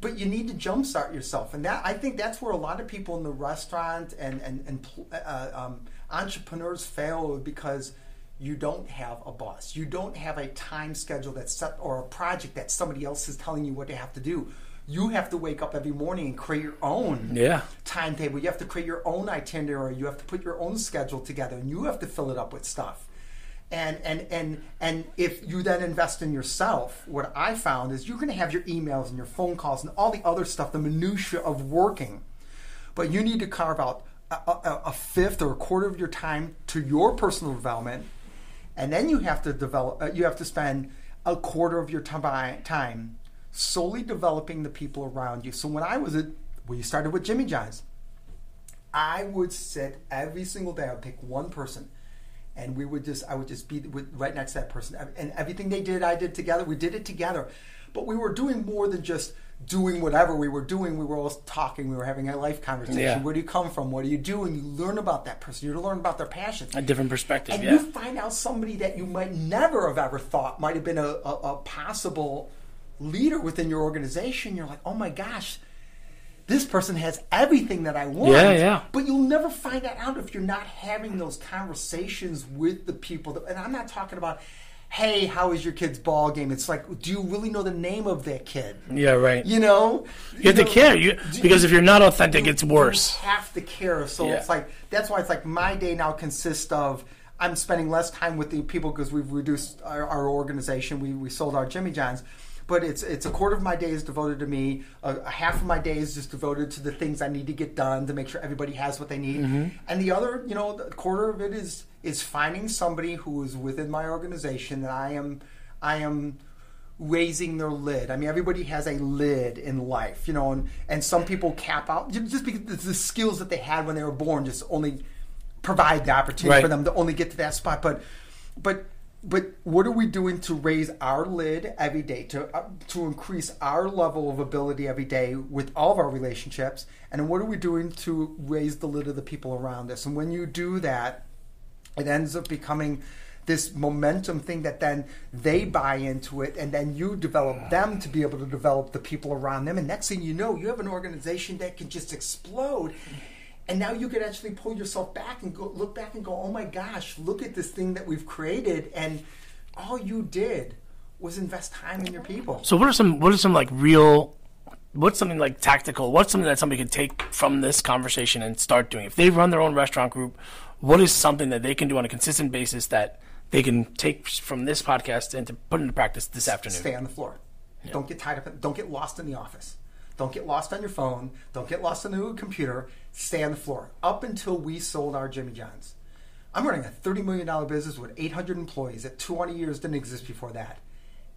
but you need to jumpstart yourself. And that i think that's where a lot of people in the restaurant and and, and uh, um, entrepreneurs fail because you don't have a boss. You don't have a time schedule that's set or a project that somebody else is telling you what they have to do you have to wake up every morning and create your own
yeah.
timetable. You have to create your own itinerary. You have to put your own schedule together and you have to fill it up with stuff. And and and and if you then invest in yourself what i found is you're going to have your emails and your phone calls and all the other stuff the minutia of working but you need to carve out a, a, a fifth or a quarter of your time to your personal development and then you have to develop uh, you have to spend a quarter of your time solely developing the people around you. So when i was at we started with jimmy john's i would sit every single day i would pick one person and we would just I would just be with, right next to that person. And everything they did I did together we did it together. But we were doing more than just doing whatever we were doing. We were all talking we were having a life conversation. Yeah. where do you come from? What do you do? And you learn about that person. You learn about their passions
a different perspective
and
yeah.
you find out somebody that you might never have ever thought might have been a, a, a possible leader within your organization you're like oh my gosh this person has everything that I want.
Yeah, yeah.
But you'll never find that out if you're not having those conversations with the people. That, and I'm not talking about, hey, how is your kid's ball game? It's like, do you really know the name of that kid?
Yeah, right.
You know,
you have
know,
to care. You, because if you're not authentic, you, it's worse.
You have to care. So yeah. it's like that's why it's like my day now consists of. I'm spending less time with the people because we've reduced our, our organization. We, we sold our Jimmy John's but it's it's a quarter of my day is devoted to me. A, a, half of my day is just devoted to the things I need to get done to make sure everybody has what they need. Mm-hmm. And the other, you know, the quarter of it is is finding somebody who is within my organization that I am I am raising their lid. I mean, everybody has a lid in life, you know, and, and some people cap out just because the skills that they had when they were born just only provide the opportunity right. for them to only get to that spot. But but but what are we doing to raise our lid every day to uh, to increase our level of ability every day with all of our relationships? And what are we doing to raise the lid of the people around us? And when you do that it ends up becoming this momentum thing that then they buy into it and then you develop them to be able to develop the people around them. And next thing you know you have an organization that can just explode and now you could actually pull yourself back and go look back and go oh my gosh look at this thing that we've created. And all you did was invest time in your people.
So what are some what are some like real what's something like tactical? What's something that somebody could take from this conversation and start doing? If they run their own restaurant group what is something that they can do on a consistent basis that they can take from this podcast and to put into practice this afternoon?
Stay on the floor. Yeah. don't get tied up don't get lost in the office don't get lost on your phone. Don't get lost on the computer. Stay on the floor. Up until we sold our Jimmy John's. I'm running a $30 million business with 800 employees that 20 years didn't exist before that.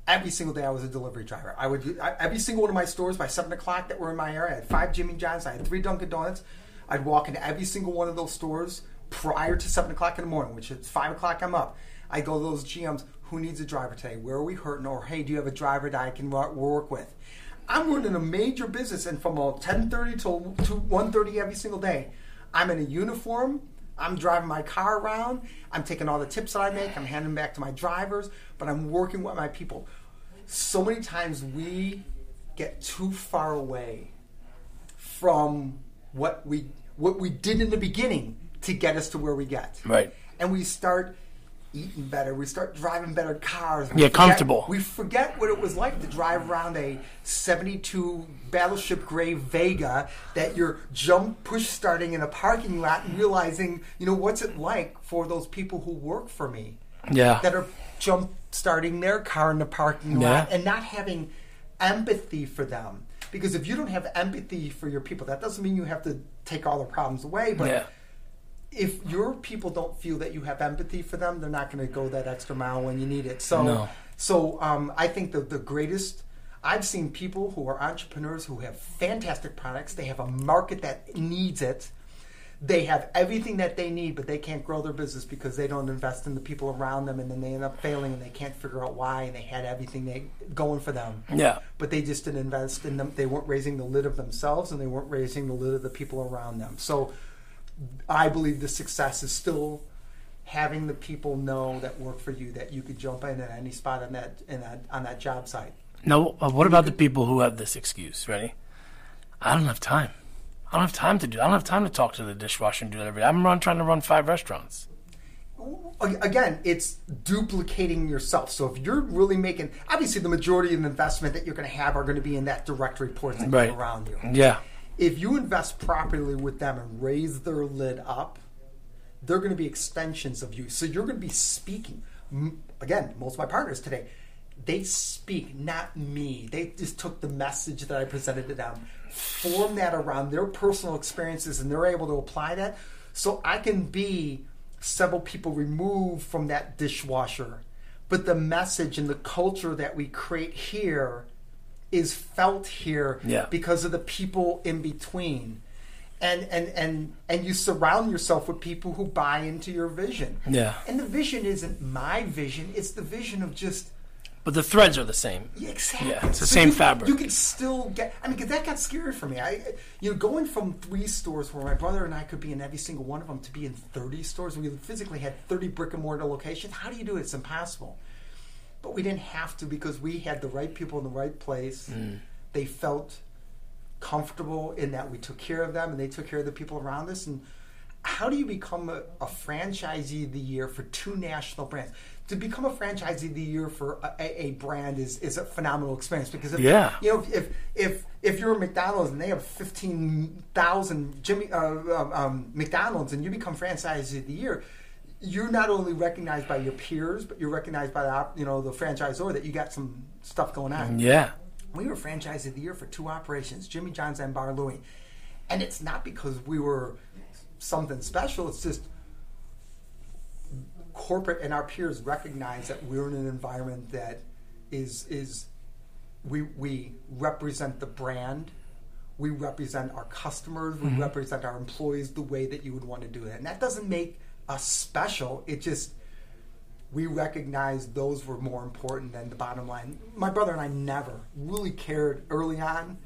Every single day I was a delivery driver. I would I, every single one of my stores by seven o'clock that were in my area. I had five Jimmy John's. I had three Dunkin' Donuts. I'd walk into every single one of those stores prior to seven o'clock in the morning, which is five o'clock, I'm up. I go to those GMs. Who needs a driver today? Where are we hurting? Or hey, do you have a driver that I can work with? I'm running a major business, and from uh, 10:30 till to 1:30 every single day, I'm in a uniform. I'm driving my car around. I'm taking all the tips that I make. I'm handing them back to my drivers, but I'm working with my people. So many times we get too far away from what we what we did in the beginning to get us to where we get.
Right.
And we start eating better. We start driving better cars. We
Yeah,
forget-
comfortable.
We forget what it was like to drive around a 72 Battleship Gray Vega that you're jump push starting in a parking lot and realizing, you know, what's it like for those people who work for me
Yeah.
that are jump starting their car in the parking
Yeah.
lot and not having empathy for them. Because if you don't have empathy for your people, that doesn't mean you have to take all their problems away. But
Yeah.
If your people don't feel that you have empathy for them, they're not going to go that extra mile when you need it. So,
No.
so um, I think the the greatest. I've seen people who are entrepreneurs who have fantastic products. They have a market that needs it. They have everything that they need, but they can't grow their business because they don't invest in the people around them, and then they end up failing, and they can't figure out why. And they had everything they going for them,
Yeah.
but they just didn't invest in them. They weren't raising the lid of themselves, and they weren't raising the lid of the people around them. So, I believe the success is still having the people know that work for you that you could jump in at any spot on that, in that on that job site.
Now, uh, what about the people who have this excuse? Ready? I don't have time. I don't have time to do. I don't have time to talk to the dishwasher and do that every day. I'm run, trying to run five restaurants.
Again, it's duplicating yourself. So if you're really making, obviously, the majority of the investment that you're going to have are going to be in that direct reports that
Right.
around you.
Yeah.
If you invest properly with them and raise their lid up, they're going to be extensions of you. So you're going to be speaking. Again, most of my partners today, they speak, not me. They just took the message that I presented to them, form that around their personal experiences, and they're able to apply that. So I can be several people removed from that dishwasher. But the message and the culture that we create here is felt here
Yeah.
because of the people in between and and and and you surround yourself with people who buy into your vision
Yeah.
and the vision isn't my vision it's the vision of just
But the threads are the same.
yeah, exactly.
Yeah, it's the same
you,
fabric.
You can still get. I mean, 'cause that got scary for me. I, you know, going from three stores where my brother and I could be in every single one of them to be in thirty stores. Where we physically had thirty brick and mortar locations. How do you do it? It's impossible. But we didn't have to because we had the right people in the right place.
Mm.
They felt comfortable in that we took care of them and they took care of the people around us. And how do you become a, a franchisee of the year for two national brands? To become a franchisee of the year for a, a, a brand is, is a phenomenal experience because if,
Yeah.
you know if if if you're McDonald's and they have fifteen thousand Jimmy uh, um, um, McDonald's and you become franchisee of the year, you're not only recognized by your peers but you're recognized by the you know the franchisor that you got some stuff going on.
Yeah.
We were franchise of the year for two operations, Jimmy John's and Bar Louie. And it's not because we were something special, it's just corporate and our peers recognize that we're in an environment that is is we we represent the brand, we represent our customers, we mm-hmm. represent our employees the way that you would want to do it. And that doesn't make us special. It just we recognized those were more important than the bottom line. My brother and I never really cared early on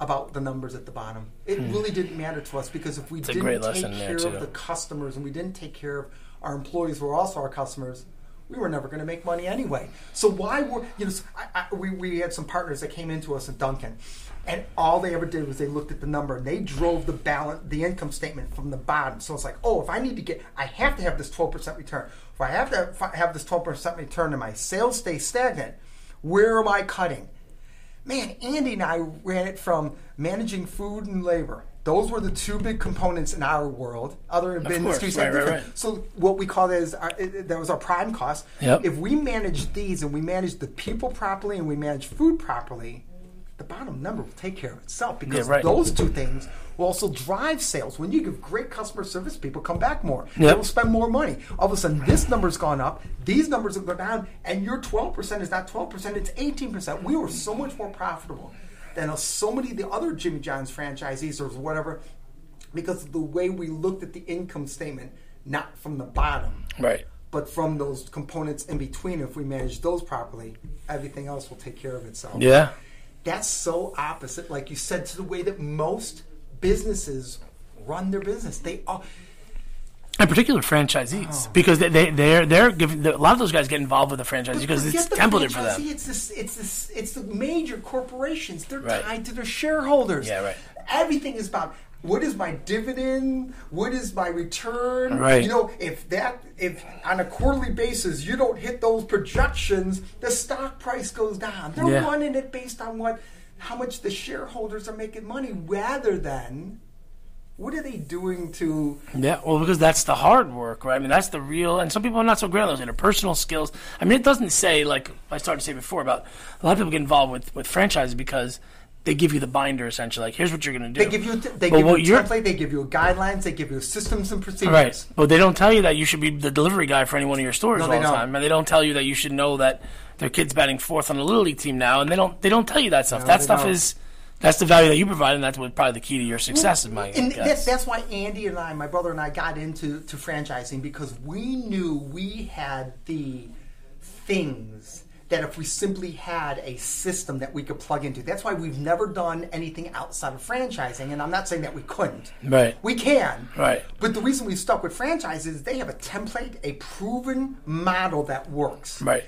about the numbers at the bottom. It really didn't matter to us because if we
a
didn't take care of the customers and we didn't take care of our employees who are also our customers, we were never going to make money anyway. So why were you know? I, I, we we had some partners that came into us at Dunkin', and all they ever did was they looked at the number and they drove the balance, the income statement from the bottom. So it's like, oh, if I need to get, I have to have this twelve percent return. If I have to have this twelve percent return and my sales stay stagnant, where am I cutting? Man, Andy and I ran it from managing food and labor. Those were the two big components in our world. Other industries
right, right, right.
So what we call that is our, it- that was our prime cost.
Yep.
If we manage these and we manage the people properly and we manage food properly, the bottom number will take care of itself because
right.
those two things will also drive sales. When you give great customer service, people come back more.
Yep.
They will spend more money. All of a sudden, this number's gone up, these numbers have gone down, and your 12% is not 12%, it's 18%. We were so much more profitable than so many of the other Jimmy John's franchisees or whatever because of the way we looked at the income statement not from the bottom,
Right.
but from those components in between. If we manage those properly, everything else will take care of itself.
Yeah.
That's so opposite, like you said, to the way that most businesses run their business. They all.
In particular, franchisees, oh. because they, they they're they're giving a lot of those guys get involved with the franchise because it's templated for them.
It's this, it's this, it's the major corporations. They're
Right.
tied to their shareholders.
Yeah, right.
Everything is about what is my dividend, what is my return.
Right.
You know, if that, if on a quarterly basis you don't hit those projections, the stock price goes down. They're
Yeah.
running it based on what, how much the shareholders are making money, rather than. What are they doing to
Yeah, well, because that's the hard work, right? I mean, that's the real, and some people are not so great on those interpersonal skills. I mean, it doesn't say like I started to say before about a lot of people get involved with with franchises because they give you the binder essentially, like here's what you're going to do.
They give you they
But
give you a
you're-
template, they give you guidelines, they give you systems and procedures.
Right, but they don't tell you that you should be the delivery guy for any one of your stores
No,
all the
don't.
time, and they don't tell you that you should know that their kid's batting fourth on the little league team now, and they don't they don't tell you that stuff.
No,
that stuff
don't.
is that's the value that you provide, and that's what probably the key to your success. is my
And that's, that's why Andy and I, my brother and I, got into to franchising because we knew we had the things that if we simply had a system that we could plug into. That's why we've never done anything outside of franchising, and I'm not saying that we couldn't.
Right.
We can.
Right.
But the reason we stuck with franchises, is they have a template, a proven model that works.
Right.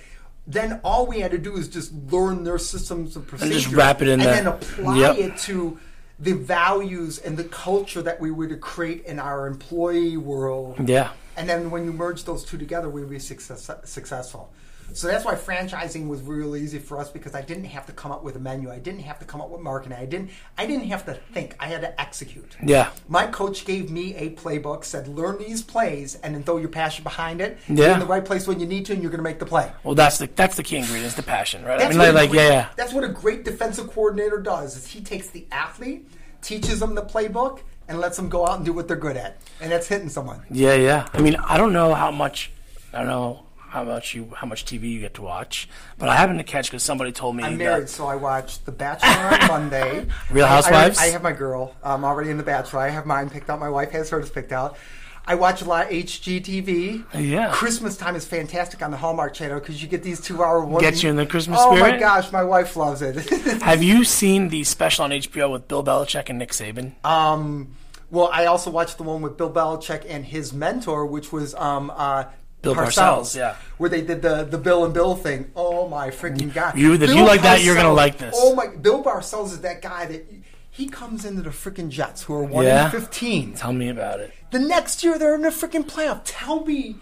Then all we had to do is just learn their systems of procedure.
and just wrap it in
and
there.
then apply
Yep.
it to the values and the culture that we were to create in our employee world.
yeah.
And then when you merge those two together, we would be success, successful. So that's why franchising was real easy for us because I didn't have to come up with a menu. I didn't have to come up with marketing. I didn't. I didn't have to think. I had to execute.
Yeah.
My coach gave me a playbook, said learn these plays, and then throw your passion behind it.
Yeah.
In the right place when you need to, and you're going to make the play.
Well, that's the that's the key ingredient, is the passion, right? I
That's
mean,
what
like,
a
like
great-
yeah, yeah.
That's what a great defensive coordinator does. Is he takes the athlete, teaches them the playbook, and lets them go out and do what they're good at, and that's hitting someone.
Yeah, yeah. I mean, I don't know how much. I don't know how much you how much TV you get to watch, but I happened to catch because somebody told me.
I'm
that-
married, so I watch The Bachelor on Monday.
Real
I- I-
Housewives?
I, have my girl. I'm already in The Bachelor. I have mine picked out. My wife has hers picked out. I watch a lot of HGTV.
Yeah.
Christmas time is fantastic on the Hallmark Channel because you get these two-hour one.
Gets you in the Christmas spirit.
oh my gosh, my wife loves it.
Have you seen the special on HBO with Bill Belichick and Nick Saban?
um, well, I also watched the one with Bill Belichick and his mentor, which was um, uh,
Bill Parcells, yeah.
where they did the the Bill and Bill thing. Oh my freaking god!
You- if you
Bill
like that, you're gonna like this.
Oh my! Bill Parcells is that guy that he comes into the freaking Jets, who are one
Yeah.
in fifteen.
Tell me about it.
The next year, they're in the freaking playoff. Tell me,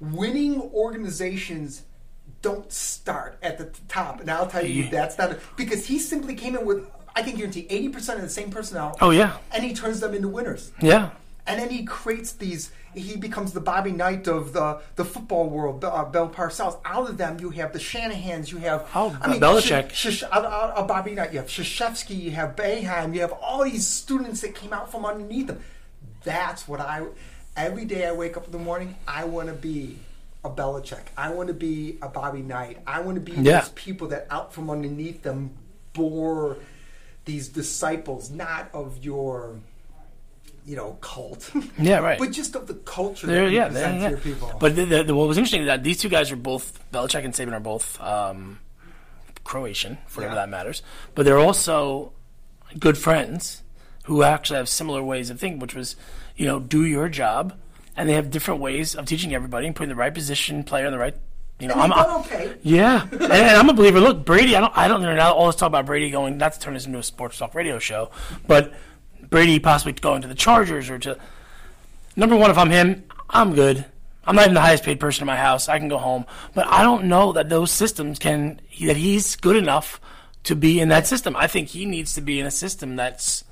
winning organizations don't start at the top, and I'll tell you
Yeah.
that's not because he simply came in with. I can guarantee eighty percent of the same personnel.
Oh yeah,
and he turns them into winners.
yeah.
And then he creates these. He becomes the Bobby Knight of the the football world. Uh, Bill Parcells. Out of them, you have the Shanahans. You have
Oh, Belichick.
Sh- Sh- out, out of Bobby Knight. You have Krzyzewski. You have Boeheim. You have all these students that came out from underneath them. That's what I. Every day I wake up in the morning, I want to be a Belichick. I want to be a Bobby Knight. I want to be
Yeah.
those people that out from underneath them bore these disciples, not of your you know, cult.
Yeah, right.
but just of the culture
They're,
that
yeah,
present to
yeah.
your people.
But the, the, the- what was interesting is that these two guys are both Belichick and Saban are both um, Croatian, for whatever
Yeah.
that matters. But they're also good friends who actually have similar ways of thinking, which was, you know, do your job, and they have different ways of teaching everybody and putting the right position player in the right. You know,
and
I'm,
okay.
yeah, and, and I'm a believer. Look, Brady. I don't. I don't know. Now all this talk about Brady going. Not to turn this into a sports talk radio show, but Brady possibly going to the Chargers or to. Number one, if I'm him, I'm good. I'm not even the highest paid person in my house. I can go home, but I don't know that those systems can. That he's good enough to be in that system. I think he needs to be in a system that's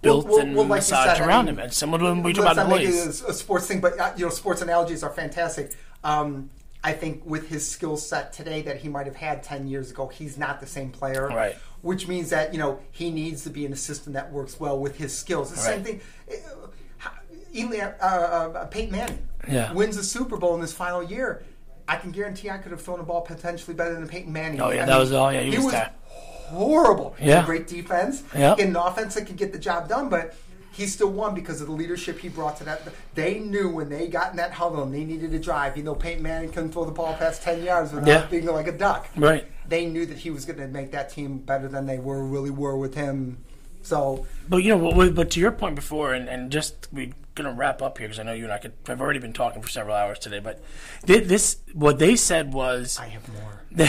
built
well,
and
well, like
massaged
said, I
around
mean,
him. And similar to when we talk about
not make it
employees.
a, a sports thing, but uh, you know, sports analogies are fantastic. Um, I think with his skill set today that he might have had ten years ago, he's not the same player.
Right.
Which means that you know he needs to be in a system that works well with his skills. The same
Right.
thing. uh, how- Eli, uh, uh, Peyton Manning
Yeah.
wins the Super Bowl in his final year. I can guarantee I could have thrown a ball potentially better than Peyton Manning.
Oh, yeah,
I
that was- oh, yeah, he was
was horrible.
Yeah.
great defense.
Yeah.
In an offense that can get the job done, but he still won because of the leadership he brought to that. They knew when they got in that huddle and they needed to drive. You know, Peyton Manning couldn't throw the ball past ten yards without
Yeah.
being like a duck.
Right.
They knew that he was going to make that team better than they were really were with him. So
But you know, but, to your point before, and, and just we're gonna wrap up here because I know you and I could. I've already been talking for several hours today, but this what they said was
I have more.
they,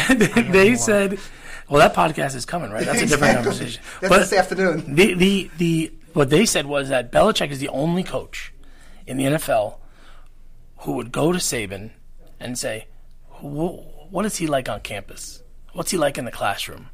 they
more.
said, "Well, that podcast is coming, right? That's a different
Exactly.
conversation."
That's
but
this afternoon.
the the the what they said was that Belichick is the only coach in the NFL who would go to Saban and say, "What is he like on campus? What's he like in the classroom?"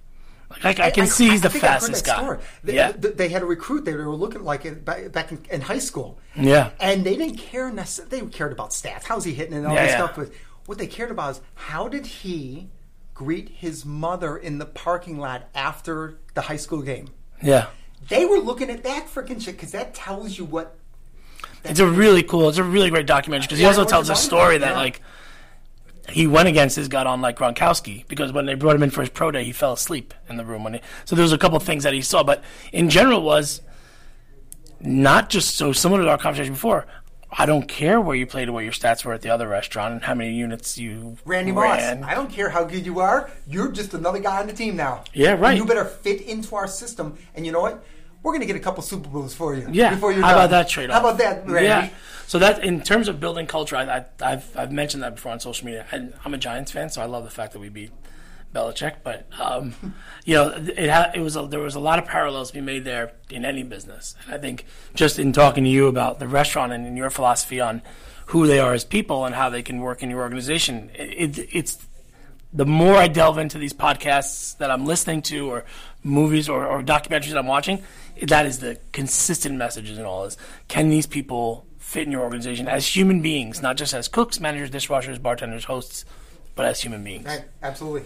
Like I, I can see he's the
I I've
fastest guy.
They,
yeah,
th- they had a recruit. They were looking like back, in, in high school.
yeah,
And they didn't care necessarily. They cared about stats. How's he hitting and all
Yeah,
this
yeah.
stuff. But what they cared about is how did he greet his mother in the parking lot after the high school game?
yeah.
They were looking at that freaking shit because that tells you what.
It's a really cool. It's a really great documentary because he also tells a story that like he went against his gut on like Gronkowski because when they brought him in for his pro day, he fell asleep in the room when he. So there was a couple things that he saw, but in general was not just so similar to our conversation before. I don't care where you played or what your stats were at the other restaurant and how many units you
Randy Moss,
ran.
I don't care how good you are. You're just another guy on the team now.
Yeah, right.
You better fit into our system. And you know what? We're going to get a couple Super Bowls for you.
Yeah.
Before you're
How
done.
about that trade off?
How about that, Randy?
Yeah. So that in terms of building culture, I, I, I've I've mentioned that before on social media. And I'm a Giants fan, so I love the fact that we beat Belichick. But um, you know, it ha- it was a, there was a lot of parallels to be made there in any business. And I think just in talking to you about the restaurant and in your philosophy on who they are as people and how they can work in your organization, it, it, it's the more I delve into these podcasts that I'm listening to, or movies or, or documentaries that I'm watching, that is the consistent messages in all is can these people fit in your organization as human beings, not just as cooks, managers, dishwashers, bartenders, hosts, but as human beings.
Right, absolutely.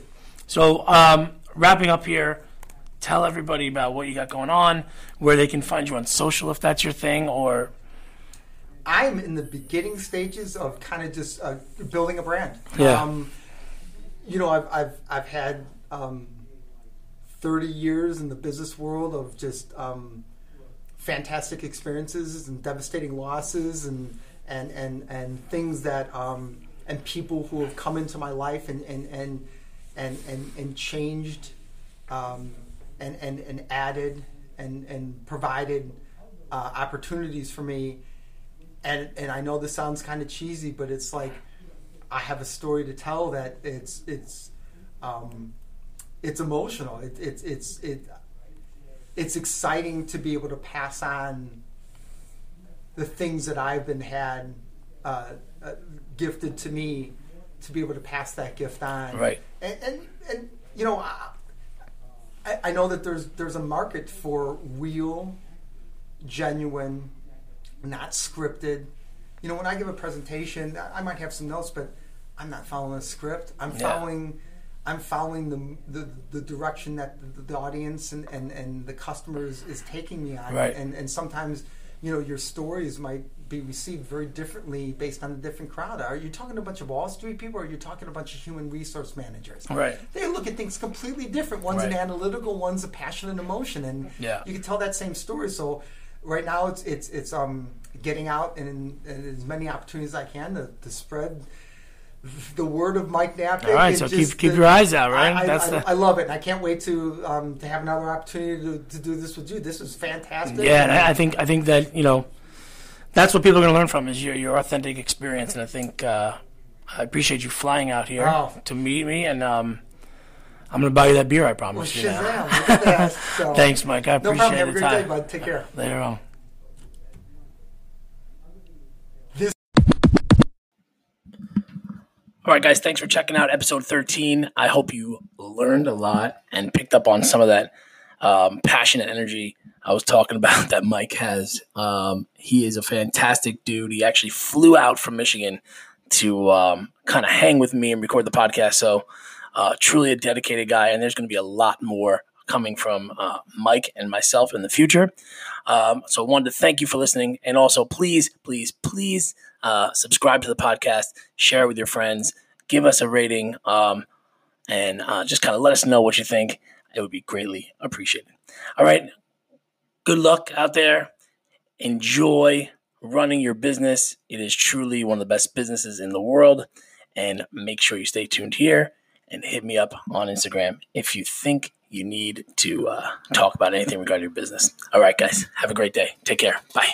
So, um, wrapping up here, tell everybody about what you got going on, where they can find you on social if that's your thing, or
I'm in the beginning stages of kind of just uh, building a brand.
Yeah.
Um, you know, I've I've I've had um, 30 years in the business world of just um, fantastic experiences and devastating losses and and and and things that um, and people who have come into my life and and and and and, and changed um, and and and added and and provided uh, opportunities for me. And and I know this sounds kind of cheesy, but it's like I have a story to tell that it's it's um, it's emotional. It, it's it's it it's exciting to be able to pass on the things that I've been had uh, uh, gifted to me to be able to pass that gift on.
Right.
And and, and you know. I, I- know that there's there's a market for real, genuine, not scripted. You know, when I give a presentation, I I might have some notes, but I'm not following a script. I'm
Yeah.
following, I'm following the the, the direction that the, the audience and, and, and the customers is taking me on.
Right.
And and sometimes, you know, your stories might be received very differently based on a different crowd. Are you talking to a bunch of Wall Street people, or are you talking to a bunch of human resource managers?
Right.
They look at things completely different. One's an analytical, one's a passion and emotion, and
Yeah.
you can tell that same story. So right now it's it's it's um getting out and, and as many opportunities as I can to, to spread the word of Mike Knapp.
All right, so keep- keep your eyes out, right?
I, I,
That's
I,
the-
I love it. And I can't wait to um, to have another opportunity to, to do this with you. This is fantastic.
Yeah, and I think I think that you know that's what people are going to learn from is your your authentic experience, and I think uh, I appreciate you flying out here
Oh.
to meet me, and um, I'm going to buy you that beer. I
Well,
promise you. Now.
Shazam! Look at that. So,
Thanks, Mike. I
No
appreciate
problem. Have a
the
great day,
time.
bud. Take care.
Later on. All right, guys, thanks for checking out episode 13. I hope you learned a lot and picked up on some of that um, passion and energy I was talking about that Mike has. Um, he is a fantastic dude. He actually flew out from Michigan to um, kind of hang with me and record the podcast. So, uh, truly a dedicated guy, and there's going to be a lot more coming from uh, Mike and myself in the future. Um, so I wanted to thank you for listening. And also, please, please, please uh, subscribe to the podcast, share it with your friends, give us a rating, um, and uh, just kind of let us know what you think. It would be greatly appreciated. All right. Good luck out there enjoy running your business. It is truly one of the best businesses in the world. And make sure you stay tuned here and hit me up on Instagram if you think you need to uh, talk about anything regarding your business. All right, guys, have a great day. Take care. Bye.